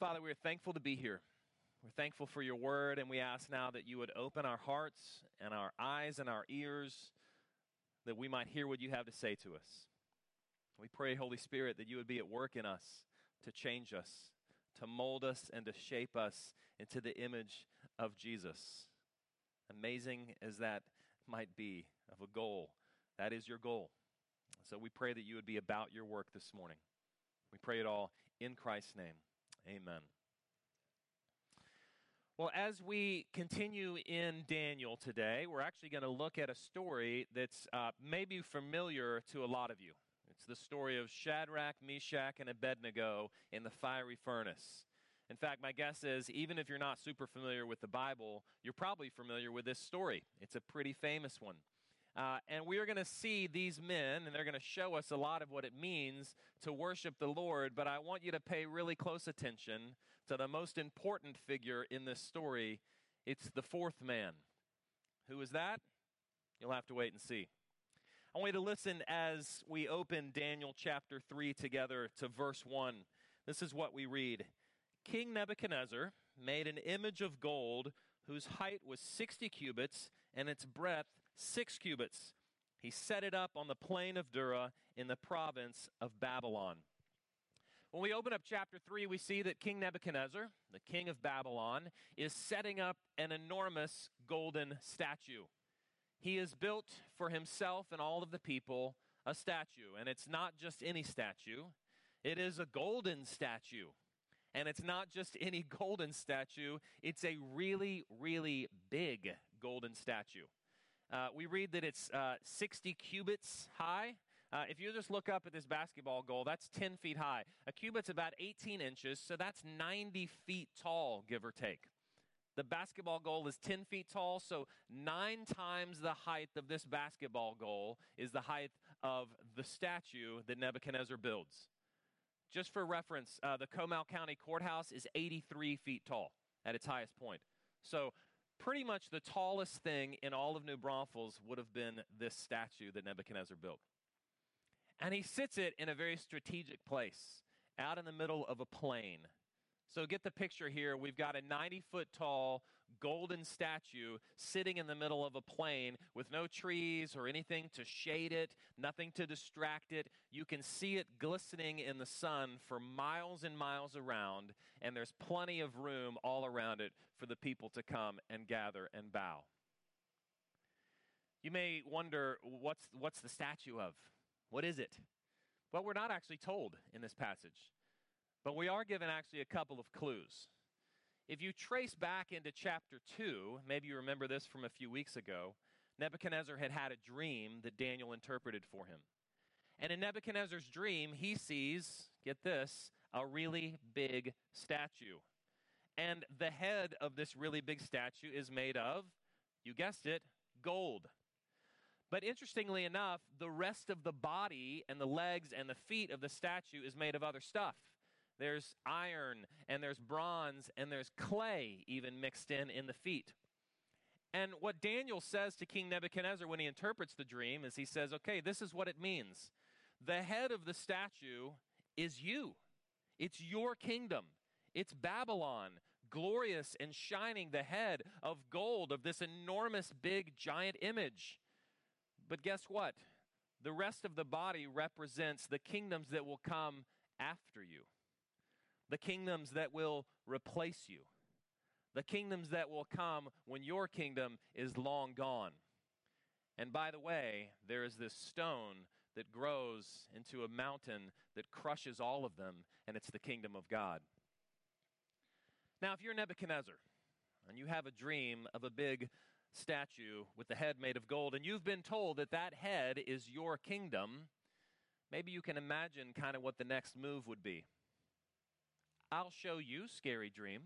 Father, we are thankful to be here. We're thankful for your word, and we ask now that you would open our hearts and our eyes and our ears that we might hear what you have to say to us. We pray, Holy Spirit, that you would be at work in us to change us, to mold us, and to shape us into the image of Jesus. Amazing as that might be, of a goal, that is your goal. So we pray that you would be about your work this morning. We pray it all in Christ's name. Amen. Well, as we continue in Daniel today, we're actually going to look at a story that's uh, maybe familiar to a lot of you. It's the story of Shadrach, Meshach, and Abednego in the fiery furnace. In fact, my guess is even if you're not super familiar with the Bible, you're probably familiar with this story. It's a pretty famous one. Uh, and we are going to see these men, and they're going to show us a lot of what it means to worship the Lord. But I want you to pay really close attention to the most important figure in this story. It's the fourth man. Who is that? You'll have to wait and see. I want you to listen as we open Daniel chapter 3 together to verse 1. This is what we read King Nebuchadnezzar made an image of gold whose height was 60 cubits and its breadth 6 cubits. He set it up on the plain of Dura in the province of Babylon. When we open up chapter 3, we see that King Nebuchadnezzar, the king of Babylon, is setting up an enormous golden statue. He has built for himself and all of the people a statue, and it's not just any statue, it is a golden statue. And it's not just any golden statue, it's a really, really big golden statue. Uh, we read that it's uh, 60 cubits high. Uh, if you just look up at this basketball goal, that's 10 feet high. A cubit's about 18 inches, so that's 90 feet tall, give or take. The basketball goal is 10 feet tall, so nine times the height of this basketball goal is the height of the statue that Nebuchadnezzar builds. Just for reference, uh, the Comal County Courthouse is 83 feet tall at its highest point. So, pretty much the tallest thing in all of New Braunfels would have been this statue that Nebuchadnezzar built. And he sits it in a very strategic place, out in the middle of a plain. So get the picture here. We've got a 90 foot tall golden statue sitting in the middle of a plain with no trees or anything to shade it, nothing to distract it. You can see it glistening in the sun for miles and miles around, and there's plenty of room all around it for the people to come and gather and bow. You may wonder what's, what's the statue of? What is it? Well, we're not actually told in this passage. But we are given actually a couple of clues. If you trace back into chapter 2, maybe you remember this from a few weeks ago, Nebuchadnezzar had had a dream that Daniel interpreted for him. And in Nebuchadnezzar's dream, he sees, get this, a really big statue. And the head of this really big statue is made of, you guessed it, gold. But interestingly enough, the rest of the body and the legs and the feet of the statue is made of other stuff there's iron, and there's bronze, and there's clay even mixed in in the feet. And what Daniel says to King Nebuchadnezzar when he interprets the dream is he says, okay, this is what it means. The head of the statue is you, it's your kingdom. It's Babylon, glorious and shining, the head of gold of this enormous, big, giant image. But guess what? The rest of the body represents the kingdoms that will come after you the kingdoms that will replace you, the kingdoms that will come when your kingdom is long gone. And by the way, there is this stone that grows into a mountain that crushes all of them, and it's the kingdom of God. Now, if you're Nebuchadnezzar and you have a dream of a big statue with the head made of gold, and you've been told that that head is your kingdom, maybe you can imagine kind of what the next move would be. I'll show you, scary dream.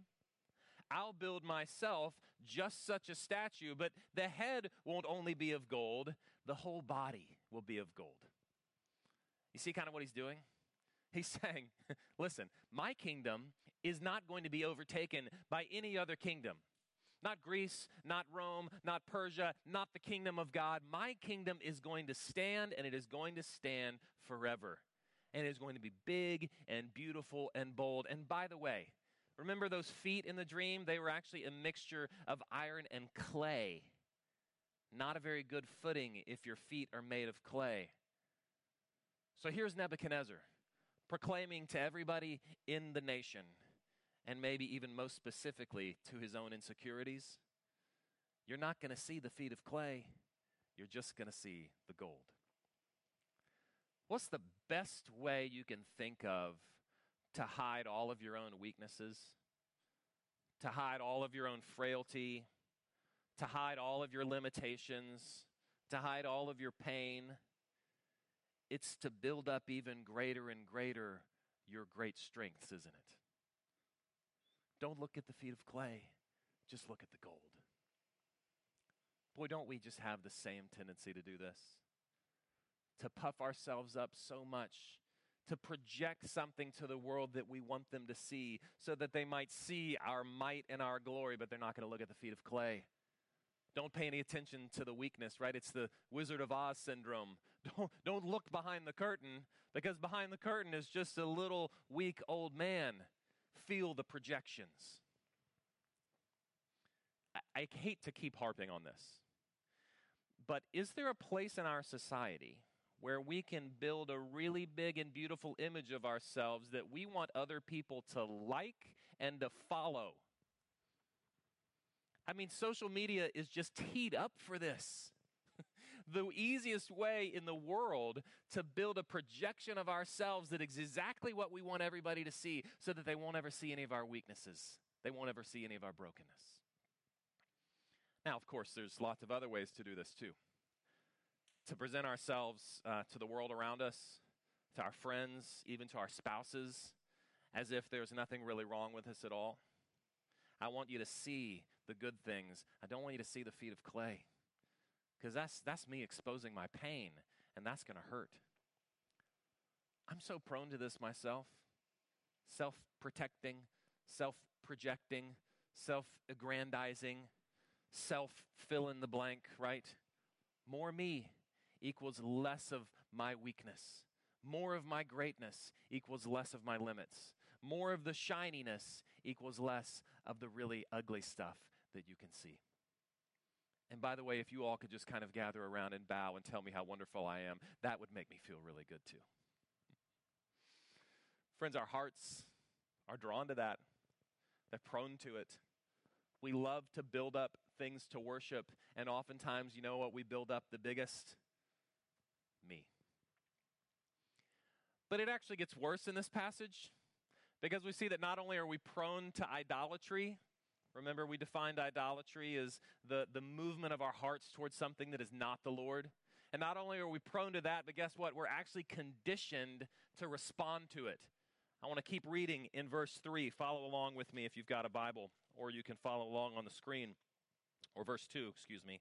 I'll build myself just such a statue, but the head won't only be of gold, the whole body will be of gold. You see kind of what he's doing? He's saying, listen, my kingdom is not going to be overtaken by any other kingdom. Not Greece, not Rome, not Persia, not the kingdom of God. My kingdom is going to stand and it is going to stand forever and it is going to be big and beautiful and bold. And by the way, Remember those feet in the dream? They were actually a mixture of iron and clay. Not a very good footing if your feet are made of clay. So here's Nebuchadnezzar proclaiming to everybody in the nation, and maybe even most specifically to his own insecurities you're not going to see the feet of clay, you're just going to see the gold. What's the best way you can think of to hide all of your own weaknesses? To hide all of your own frailty? To hide all of your limitations? To hide all of your pain? It's to build up even greater and greater your great strengths, isn't it? Don't look at the feet of clay, just look at the gold. Boy, don't we just have the same tendency to do this? To puff ourselves up so much, to project something to the world that we want them to see, so that they might see our might and our glory, but they're not going to look at the feet of clay. Don't pay any attention to the weakness, right? It's the Wizard of Oz syndrome. Don't, don't look behind the curtain because behind the curtain is just a little weak old man. Feel the projections. I, I hate to keep harping on this. But is there a place in our society where we can build a really big and beautiful image of ourselves that we want other people to like and to follow? I mean, social media is just teed up for this. the easiest way in the world to build a projection of ourselves that is exactly what we want everybody to see so that they won't ever see any of our weaknesses. They won't ever see any of our brokenness. Now, of course, there's lots of other ways to do this too. To present ourselves uh, to the world around us, to our friends, even to our spouses, as if there's nothing really wrong with us at all. I want you to see the good things. I don't want you to see the feet of clay. Because that's, that's me exposing my pain, and that's going to hurt. I'm so prone to this myself self protecting, self projecting, self aggrandizing self fill in the blank, right? More me equals less of my weakness. More of my greatness equals less of my limits. More of the shininess equals less of the really ugly stuff that you can see. And by the way, if you all could just kind of gather around and bow and tell me how wonderful I am, that would make me feel really good too. Friends, our hearts are drawn to that, they're prone to it. We love to build up things to worship. And oftentimes, you know what we build up the biggest? Me. But it actually gets worse in this passage because we see that not only are we prone to idolatry, remember we defined idolatry as the, the movement of our hearts towards something that is not the Lord. And not only are we prone to that, but guess what? We're actually conditioned to respond to it. I want to keep reading in verse 3. Follow along with me if you've got a Bible, or you can follow along on the screen or verse 2, excuse me.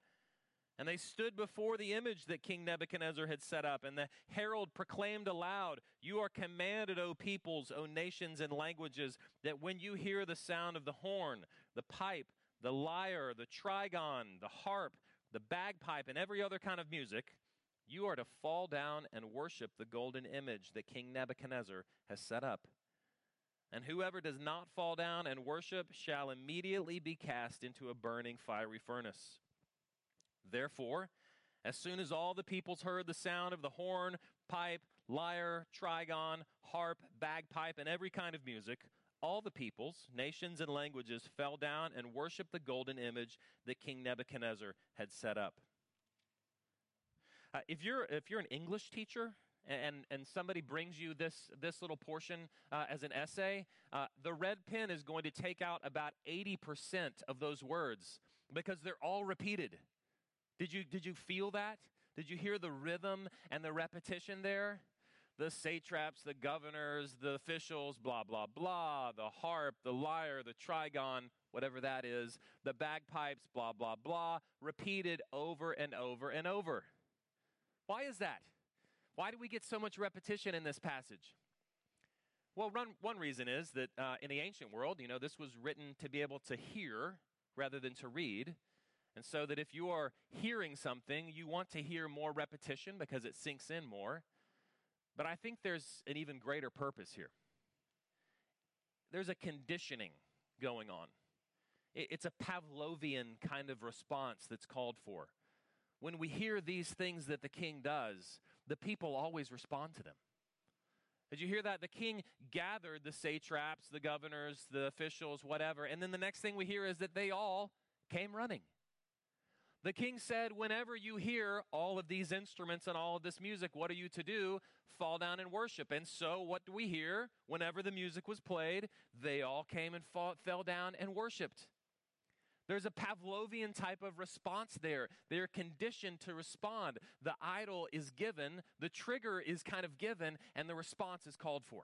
And they stood before the image that King Nebuchadnezzar had set up, and the herald proclaimed aloud, You are commanded, O peoples, O nations and languages, that when you hear the sound of the horn, the pipe, the lyre, the trigon, the harp, the bagpipe, and every other kind of music, you are to fall down and worship the golden image that King Nebuchadnezzar has set up. And whoever does not fall down and worship shall immediately be cast into a burning fiery furnace. Therefore, as soon as all the peoples heard the sound of the horn, pipe, lyre, trigon, harp, bagpipe, and every kind of music, all the peoples, nations, and languages fell down and worshiped the golden image that King Nebuchadnezzar had set up. Uh, if, you're, if you're an English teacher, and, and somebody brings you this, this little portion uh, as an essay, uh, the red pen is going to take out about 80% of those words because they're all repeated. Did you, did you feel that? Did you hear the rhythm and the repetition there? the satraps, the governors, the officials, blah, blah, blah, the harp, the lyre, the trigon, whatever that is, the bagpipes, blah, blah, blah, repeated over and over and over. Why is that? Why do we get so much repetition in this passage? Well, one, one reason is that uh, in the ancient world, you know, this was written to be able to hear rather than to read. And so that if you are hearing something, you want to hear more repetition because it sinks in more. But I think there's an even greater purpose here. There's a conditioning going on. It's a Pavlovian kind of response that's called for. When we hear these things that the king does, the people always respond to them. Did you hear that? The king gathered the satraps, the governors, the officials, whatever, and then the next thing we hear is that they all came running. The king said, Whenever you hear all of these instruments and all of this music, what are you to do? Fall down and worship. And so, what do we hear? Whenever the music was played, they all came and fall, fell down and worshiped. There's a Pavlovian type of response there. They're conditioned to respond. The idol is given, the trigger is kind of given, and the response is called for.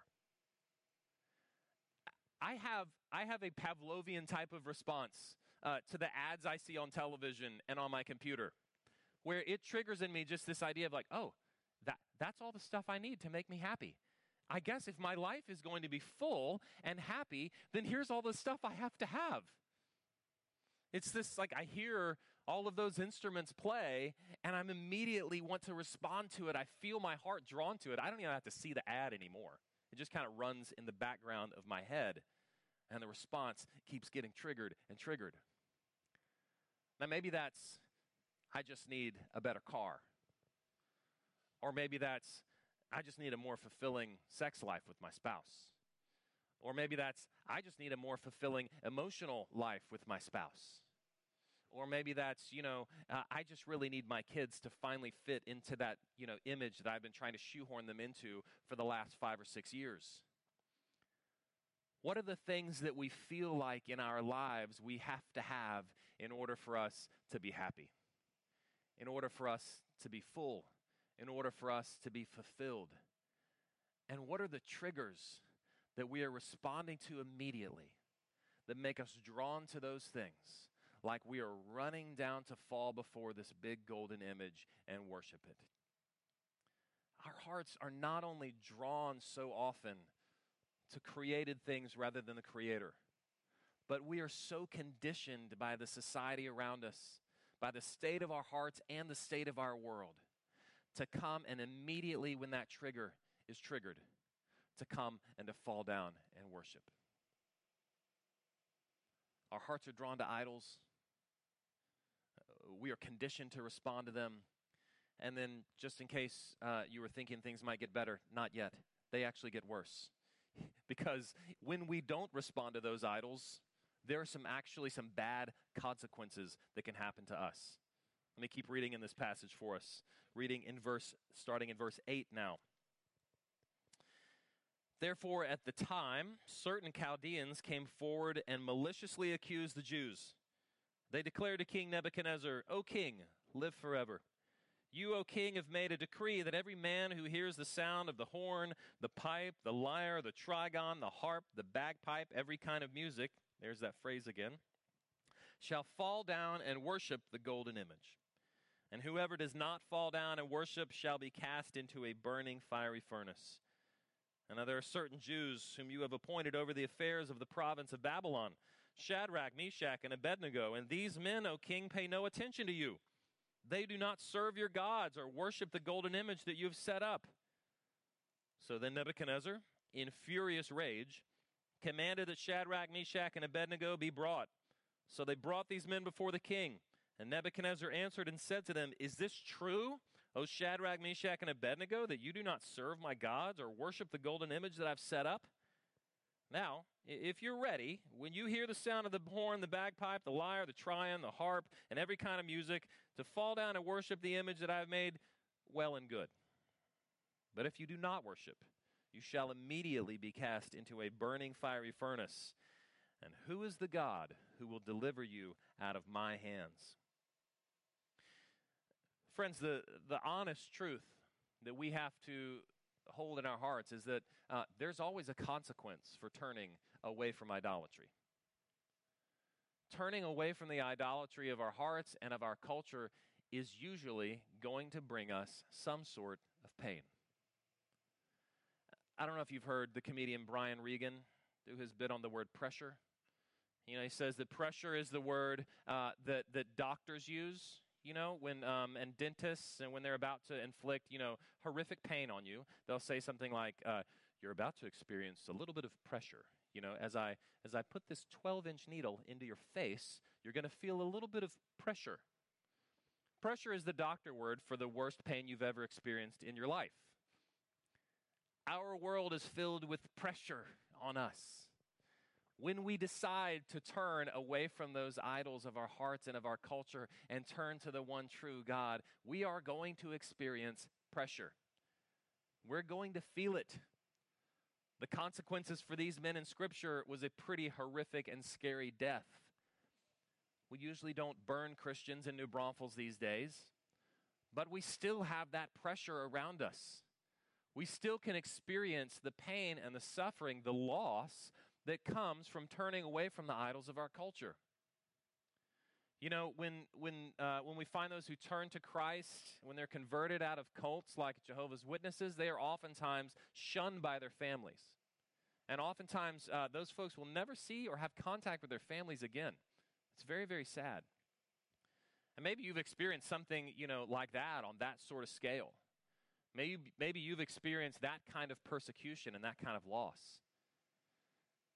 I have, I have a Pavlovian type of response uh, to the ads I see on television and on my computer, where it triggers in me just this idea of like, oh, that, that's all the stuff I need to make me happy. I guess if my life is going to be full and happy, then here's all the stuff I have to have. It's this like I hear all of those instruments play and I'm immediately want to respond to it. I feel my heart drawn to it. I don't even have to see the ad anymore. It just kind of runs in the background of my head and the response keeps getting triggered and triggered. Now, maybe that's, I just need a better car. Or maybe that's, I just need a more fulfilling sex life with my spouse. Or maybe that's, I just need a more fulfilling emotional life with my spouse. Or maybe that's, you know, uh, I just really need my kids to finally fit into that, you know, image that I've been trying to shoehorn them into for the last five or six years. What are the things that we feel like in our lives we have to have in order for us to be happy? In order for us to be full? In order for us to be fulfilled? And what are the triggers that we are responding to immediately that make us drawn to those things? Like we are running down to fall before this big golden image and worship it. Our hearts are not only drawn so often to created things rather than the creator. But we are so conditioned by the society around us, by the state of our hearts and the state of our world, to come and immediately, when that trigger is triggered, to come and to fall down and worship. Our hearts are drawn to idols. We are conditioned to respond to them. And then, just in case uh, you were thinking things might get better, not yet. They actually get worse. because when we don't respond to those idols, there are some actually some bad consequences that can happen to us. Let me keep reading in this passage for us. Reading in verse starting in verse 8 now. Therefore, at the time, certain Chaldeans came forward and maliciously accused the Jews. They declared to King Nebuchadnezzar, O king, live forever. You, O king, have made a decree that every man who hears the sound of the horn, the pipe, the lyre, the trigon, the harp, the bagpipe, every kind of music, there's that phrase again, shall fall down and worship the golden image. And whoever does not fall down and worship shall be cast into a burning fiery furnace. And now there are certain Jews whom you have appointed over the affairs of the province of Babylon Shadrach, Meshach, and Abednego. And these men, O king, pay no attention to you they do not serve your gods or worship the golden image that you have set up. So then Nebuchadnezzar, in furious rage, commanded that Shadrach, Meshach, and Abednego be brought. So they brought these men before the king. And Nebuchadnezzar answered and said to them, Is this true, O Shadrach, Meshach, and Abednego, that you do not serve my gods or worship the golden image that I've set up? Now, if you're ready, when you hear the sound of the horn, the bagpipe, the lyre, the trigon, the harp, and every kind of music, to fall down and worship the image that I've made, well and good. But if you do not worship, you shall immediately be cast into a burning fiery furnace. And who is the God who will deliver you out of my hands? Friends, the, the honest truth that we have to hold in our hearts is that uh, there's always a consequence for turning away from idolatry. Turning away from the idolatry of our hearts and of our culture is usually going to bring us some sort of pain. I don't know if you've heard the comedian Brian Regan do his bit on the word pressure. You know, he says that pressure is the word uh, that, that doctors use, you know, when, um, and dentists, and when they're about to inflict, you know, horrific pain on you, they'll say something like, uh, you're about to experience a little bit of pressure. You know, as I, as I put this 12 inch needle into your face, you're going to feel a little bit of pressure. Pressure is the doctor word for the worst pain you've ever experienced in your life. Our world is filled with pressure on us. When we decide to turn away from those idols of our hearts and of our culture and turn to the one true God, we are going to experience pressure. We're going to feel it. The consequences for these men in Scripture was a pretty horrific and scary death. We usually don't burn Christians in New Braunfels these days, but we still have that pressure around us we still can experience the pain and the suffering, the loss that comes from turning away from the idols of our culture. You know, when, when, uh, when we find those who turn to Christ, when they're converted out of cults like Jehovah's Witnesses, they are oftentimes shunned by their families. And oftentimes, uh, those folks will never see or have contact with their families again. It's very, very sad. And maybe you've experienced something, you know, like that on that sort of scale. Maybe, maybe you've experienced that kind of persecution and that kind of loss.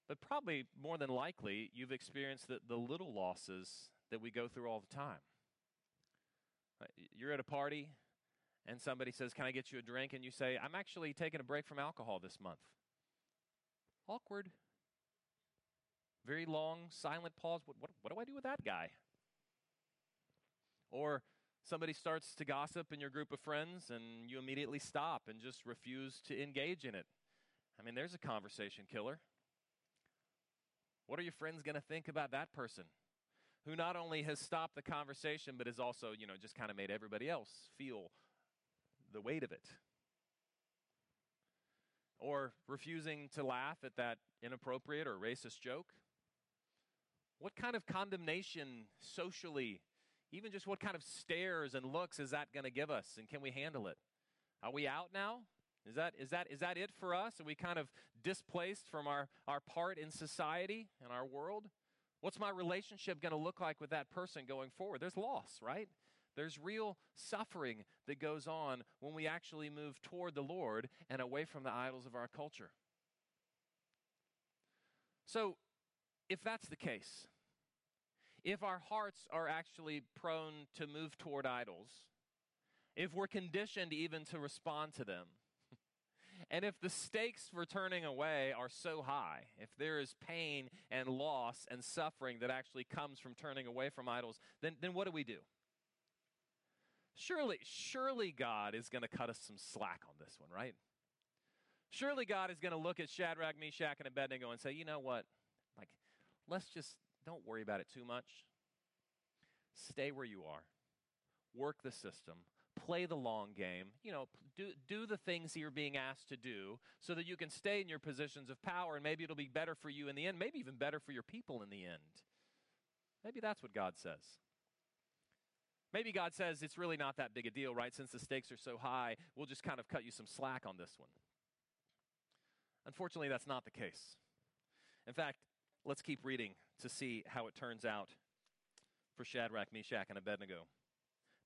But probably more than likely, you've experienced the, the little losses that we go through all the time. Uh, you're at a party and somebody says, Can I get you a drink? And you say, I'm actually taking a break from alcohol this month. Awkward. Very long, silent pause. What, what, what do I do with that guy? Or somebody starts to gossip in your group of friends and you immediately stop and just refuse to engage in it. I mean, there's a conversation killer. What are your friends going to think about that person who not only has stopped the conversation but has also, you know, just kind of made everybody else feel the weight of it? Or refusing to laugh at that inappropriate or racist joke? What kind of condemnation socially even just what kind of stares and looks is that going to give us, and can we handle it? Are we out now? Is that, is that, is that it for us? Are we kind of displaced from our, our part in society and our world? What's my relationship going to look like with that person going forward? There's loss, right? There's real suffering that goes on when we actually move toward the Lord and away from the idols of our culture. So, if that's the case, if our hearts are actually prone to move toward idols, if we're conditioned even to respond to them, and if the stakes for turning away are so high, if there is pain and loss and suffering that actually comes from turning away from idols, then, then what do we do? Surely, surely God is going to cut us some slack on this one, right? Surely God is going to look at Shadrach, Meshach, and Abednego and say, you know what? Like, let's just don't worry about it too much. Stay where you are. Work the system. Play the long game. You know, do, do the things you're being asked to do so that you can stay in your positions of power and maybe it'll be better for you in the end, maybe even better for your people in the end. Maybe that's what God says. Maybe God says it's really not that big a deal, right? Since the stakes are so high, we'll just kind of cut you some slack on this one. Unfortunately, that's not the case. In fact, Let's keep reading to see how it turns out for Shadrach, Meshach, and Abednego.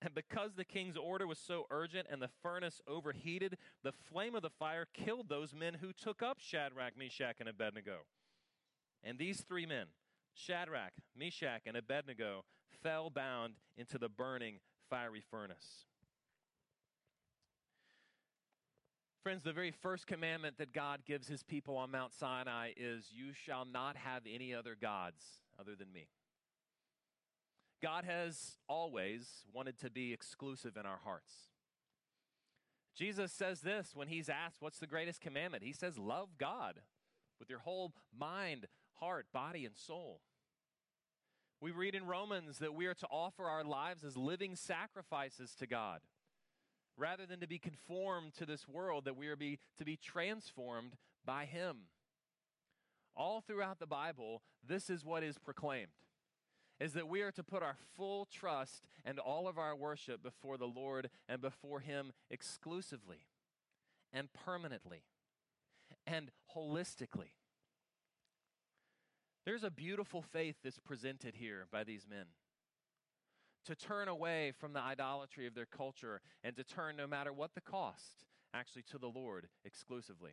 And because the king's order was so urgent and the furnace overheated, the flame of the fire killed those men who took up Shadrach, Meshach, and Abednego. And these three men, Shadrach, Meshach, and Abednego, fell bound into the burning fiery furnace. Friends, the very first commandment that God gives his people on Mount Sinai is You shall not have any other gods other than me. God has always wanted to be exclusive in our hearts. Jesus says this when he's asked, What's the greatest commandment? He says, Love God with your whole mind, heart, body, and soul. We read in Romans that we are to offer our lives as living sacrifices to God rather than to be conformed to this world, that we are be, to be transformed by Him. All throughout the Bible, this is what is proclaimed is that we are to put our full trust and all of our worship before the Lord and before Him exclusively and permanently and holistically. There's a beautiful faith that's presented here by these men. To turn away from the idolatry of their culture and to turn, no matter what the cost, actually to the Lord exclusively.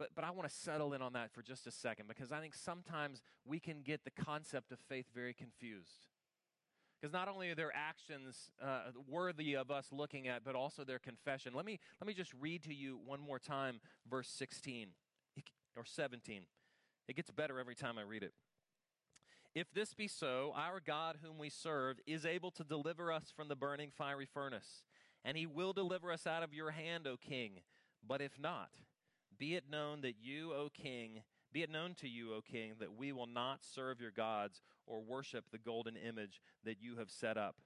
But, but I want to settle in on that for just a second because I think sometimes we can get the concept of faith very confused. Because not only are their actions uh, worthy of us looking at, but also their confession. Let me, let me just read to you one more time verse 16 or 17. It gets better every time I read it. If this be so, our God, whom we serve, is able to deliver us from the burning fiery furnace, and he will deliver us out of your hand, O king. But if not, be it known that you, O king, be it known to you, O king, that we will not serve your gods or worship the golden image that you have set up.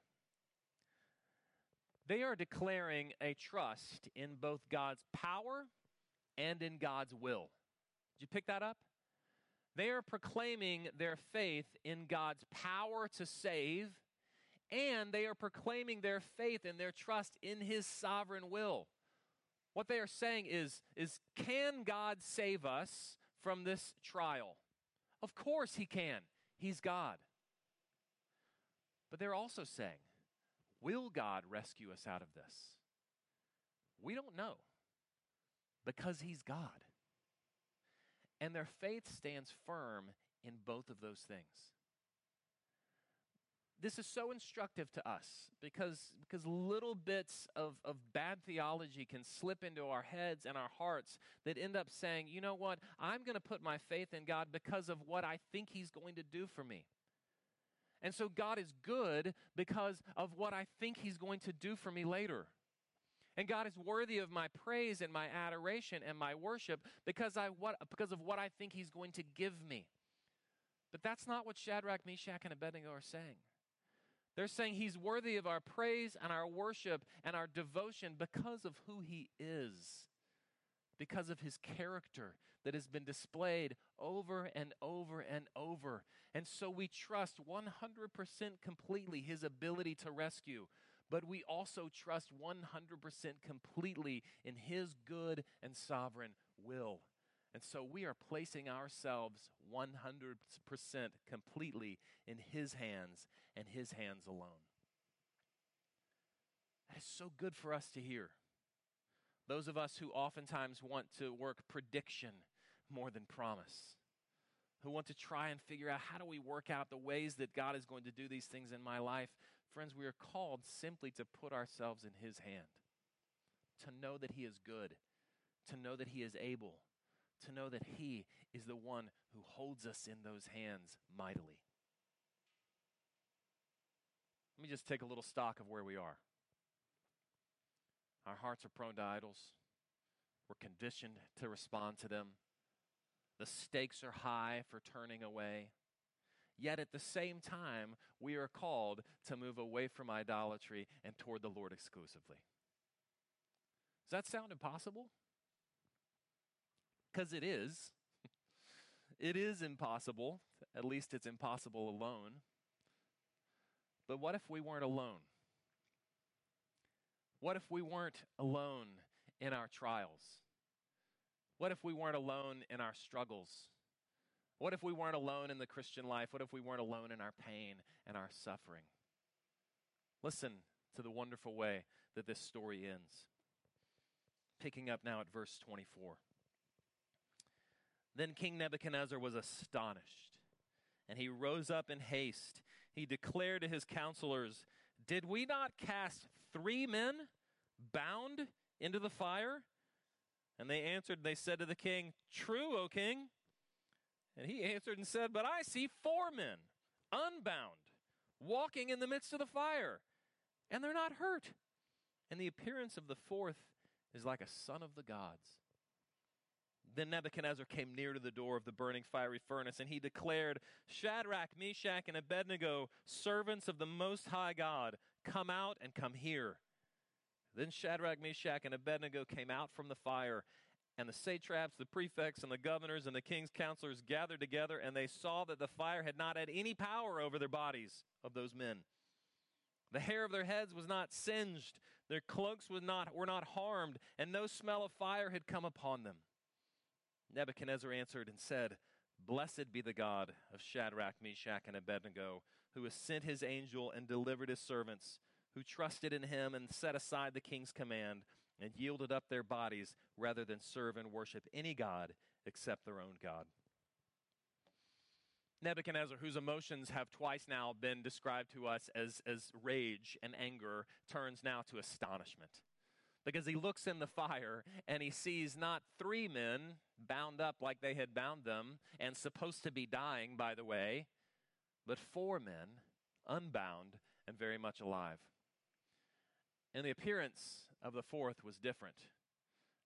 They are declaring a trust in both God's power and in God's will. Did you pick that up? They are proclaiming their faith in God's power to save, and they are proclaiming their faith and their trust in His sovereign will. What they are saying is, is can God save us from this trial? Of course he can. He's God. But they're also saying, will God rescue us out of this? We don't know because he's God. And their faith stands firm in both of those things this is so instructive to us because, because little bits of, of bad theology can slip into our heads and our hearts that end up saying, you know what, I'm going to put my faith in God because of what I think He's going to do for me. And so God is good because of what I think He's going to do for me later. And God is worthy of my praise and my adoration and my worship because, I, what, because of what I think He's going to give me. But that's not what Shadrach, Meshach, and Abednego are saying. They're saying he's worthy of our praise and our worship and our devotion because of who he is, because of his character that has been displayed over and over and over. And so we trust 100% completely his ability to rescue, but we also trust 100% completely in his good and sovereign will. And so we are placing ourselves 100% completely in His hands and His hands alone. That is so good for us to hear. Those of us who oftentimes want to work prediction more than promise, who want to try and figure out how do we work out the ways that God is going to do these things in my life, friends, we are called simply to put ourselves in His hand, to know that He is good, to know that He is able to know that He is the one who holds us in those hands mightily. Let me just take a little stock of where we are. Our hearts are prone to idols. We're conditioned to respond to them. The stakes are high for turning away. Yet at the same time, we are called to move away from idolatry and toward the Lord exclusively. Does that sound impossible? Because it is. it is impossible. At least it's impossible alone. But what if we weren't alone? What if we weren't alone in our trials? What if we weren't alone in our struggles? What if we weren't alone in the Christian life? What if we weren't alone in our pain and our suffering? Listen to the wonderful way that this story ends. Picking up now at verse 24. Then King Nebuchadnezzar was astonished, and he rose up in haste. He declared to his counselors, Did we not cast three men bound into the fire? And they answered, they said to the king, True, O king. And he answered and said, But I see four men, unbound, walking in the midst of the fire, and they're not hurt. And the appearance of the fourth is like a son of the gods. Then Nebuchadnezzar came near to the door of the burning fiery furnace, and he declared, Shadrach, Meshach, and Abednego, servants of the Most High God, come out and come here. Then Shadrach, Meshach, and Abednego came out from the fire, and the satraps, the prefects, and the governors, and the king's counselors gathered together, and they saw that the fire had not had any power over their bodies of those men. The hair of their heads was not singed, their cloaks was not, were not harmed, and no smell of fire had come upon them. Nebuchadnezzar answered and said, Blessed be the God of Shadrach, Meshach, and Abednego, who has sent his angel and delivered his servants, who trusted in him and set aside the king's command and yielded up their bodies rather than serve and worship any God except their own God. Nebuchadnezzar, whose emotions have twice now been described to us as, as rage and anger, turns now to astonishment because he looks in the fire and he sees not three men bound up like they had bound them and supposed to be dying, by the way, but four men unbound and very much alive. And the appearance of the fourth was different.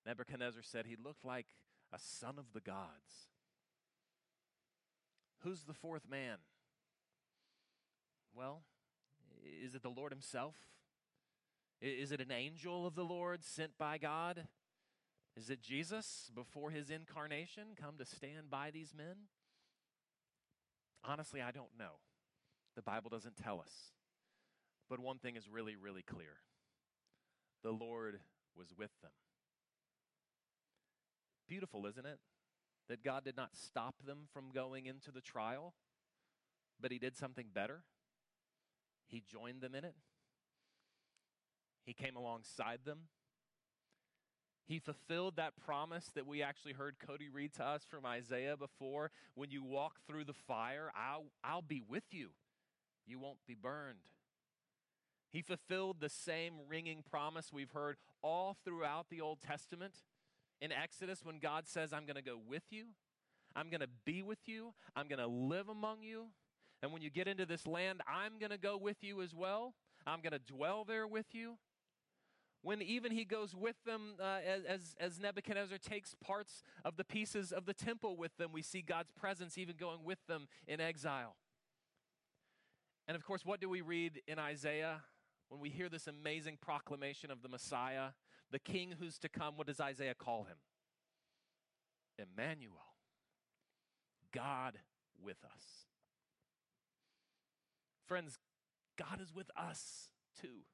Nebuchadnezzar said he looked like a son of the gods. Who's the fourth man? Well, is it the Lord Himself? Is it an angel of the Lord sent by God? Is it Jesus before his incarnation come to stand by these men? Honestly, I don't know. The Bible doesn't tell us. But one thing is really, really clear the Lord was with them. Beautiful, isn't it? That God did not stop them from going into the trial, but He did something better. He joined them in it. He came alongside them. He fulfilled that promise that we actually heard Cody read to us from Isaiah before. When you walk through the fire, I'll, I'll be with you. You won't be burned. He fulfilled the same ringing promise we've heard all throughout the Old Testament. In Exodus, when God says, I'm going to go with you, I'm going to be with you, I'm going to live among you. And when you get into this land, I'm going to go with you as well. I'm going to dwell there with you when even he goes with them uh, as, as Nebuchadnezzar takes parts of the pieces of the temple with them, we see God's presence even going with them in exile. And of course, what do we read in Isaiah when we hear this amazing proclamation of the Messiah, the king who's to come? What does Isaiah call him? Emmanuel, God with us. Friends, God is with us too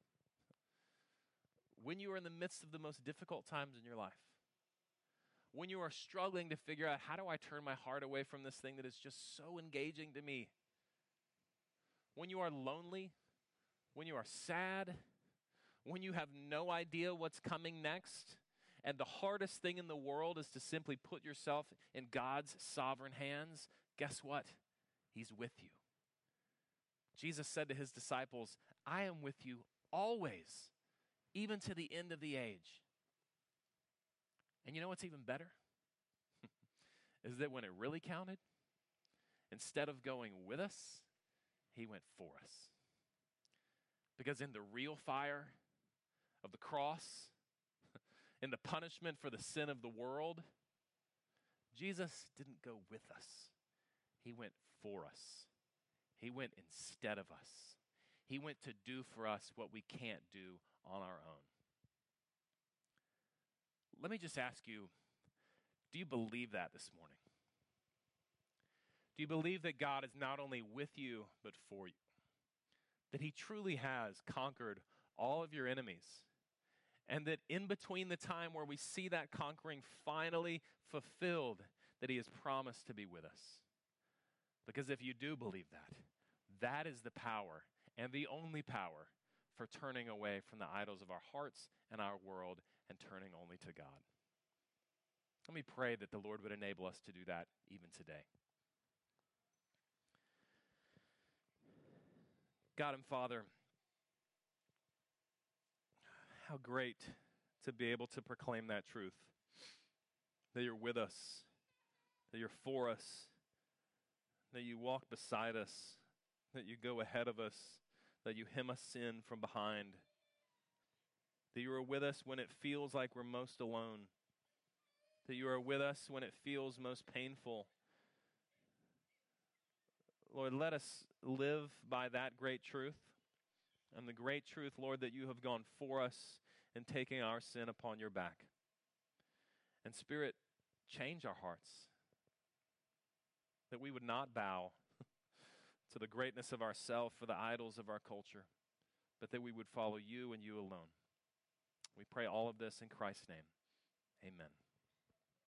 when you are in the midst of the most difficult times in your life, when you are struggling to figure out how do I turn my heart away from this thing that is just so engaging to me, when you are lonely, when you are sad, when you have no idea what's coming next, and the hardest thing in the world is to simply put yourself in God's sovereign hands, guess what? He's with you. Jesus said to his disciples, I am with you always even to the end of the age. And you know what's even better? is that when it really counted, instead of going with us, he went for us. Because in the real fire of the cross, in the punishment for the sin of the world, Jesus didn't go with us, he went for us. He went instead of us. He went to do for us what we can't do on our own. Let me just ask you do you believe that this morning? Do you believe that God is not only with you, but for you? That He truly has conquered all of your enemies, And that in between the time where we see that conquering finally fulfilled, that He has promised to be with us. Because if you do believe that, that is the power and the only power for turning away from the idols of our hearts and our world and turning only to God. Let me pray that the Lord would enable us to do that even today. God and Father, how great to be able to proclaim that truth that you're with us, that you're for us, that you walk beside us, that you go ahead of us, that you hem us in from behind, that you are with us when it feels like we're most alone, that you are with us when it feels most painful. Lord, let us live by that great truth and the great truth, Lord, that you have gone for us in taking our sin upon your back. And Spirit, change our hearts that we would not bow to the greatness of ourself for the idols of our culture, but that we would follow you and you alone. We pray all of this in Christ's name. Amen.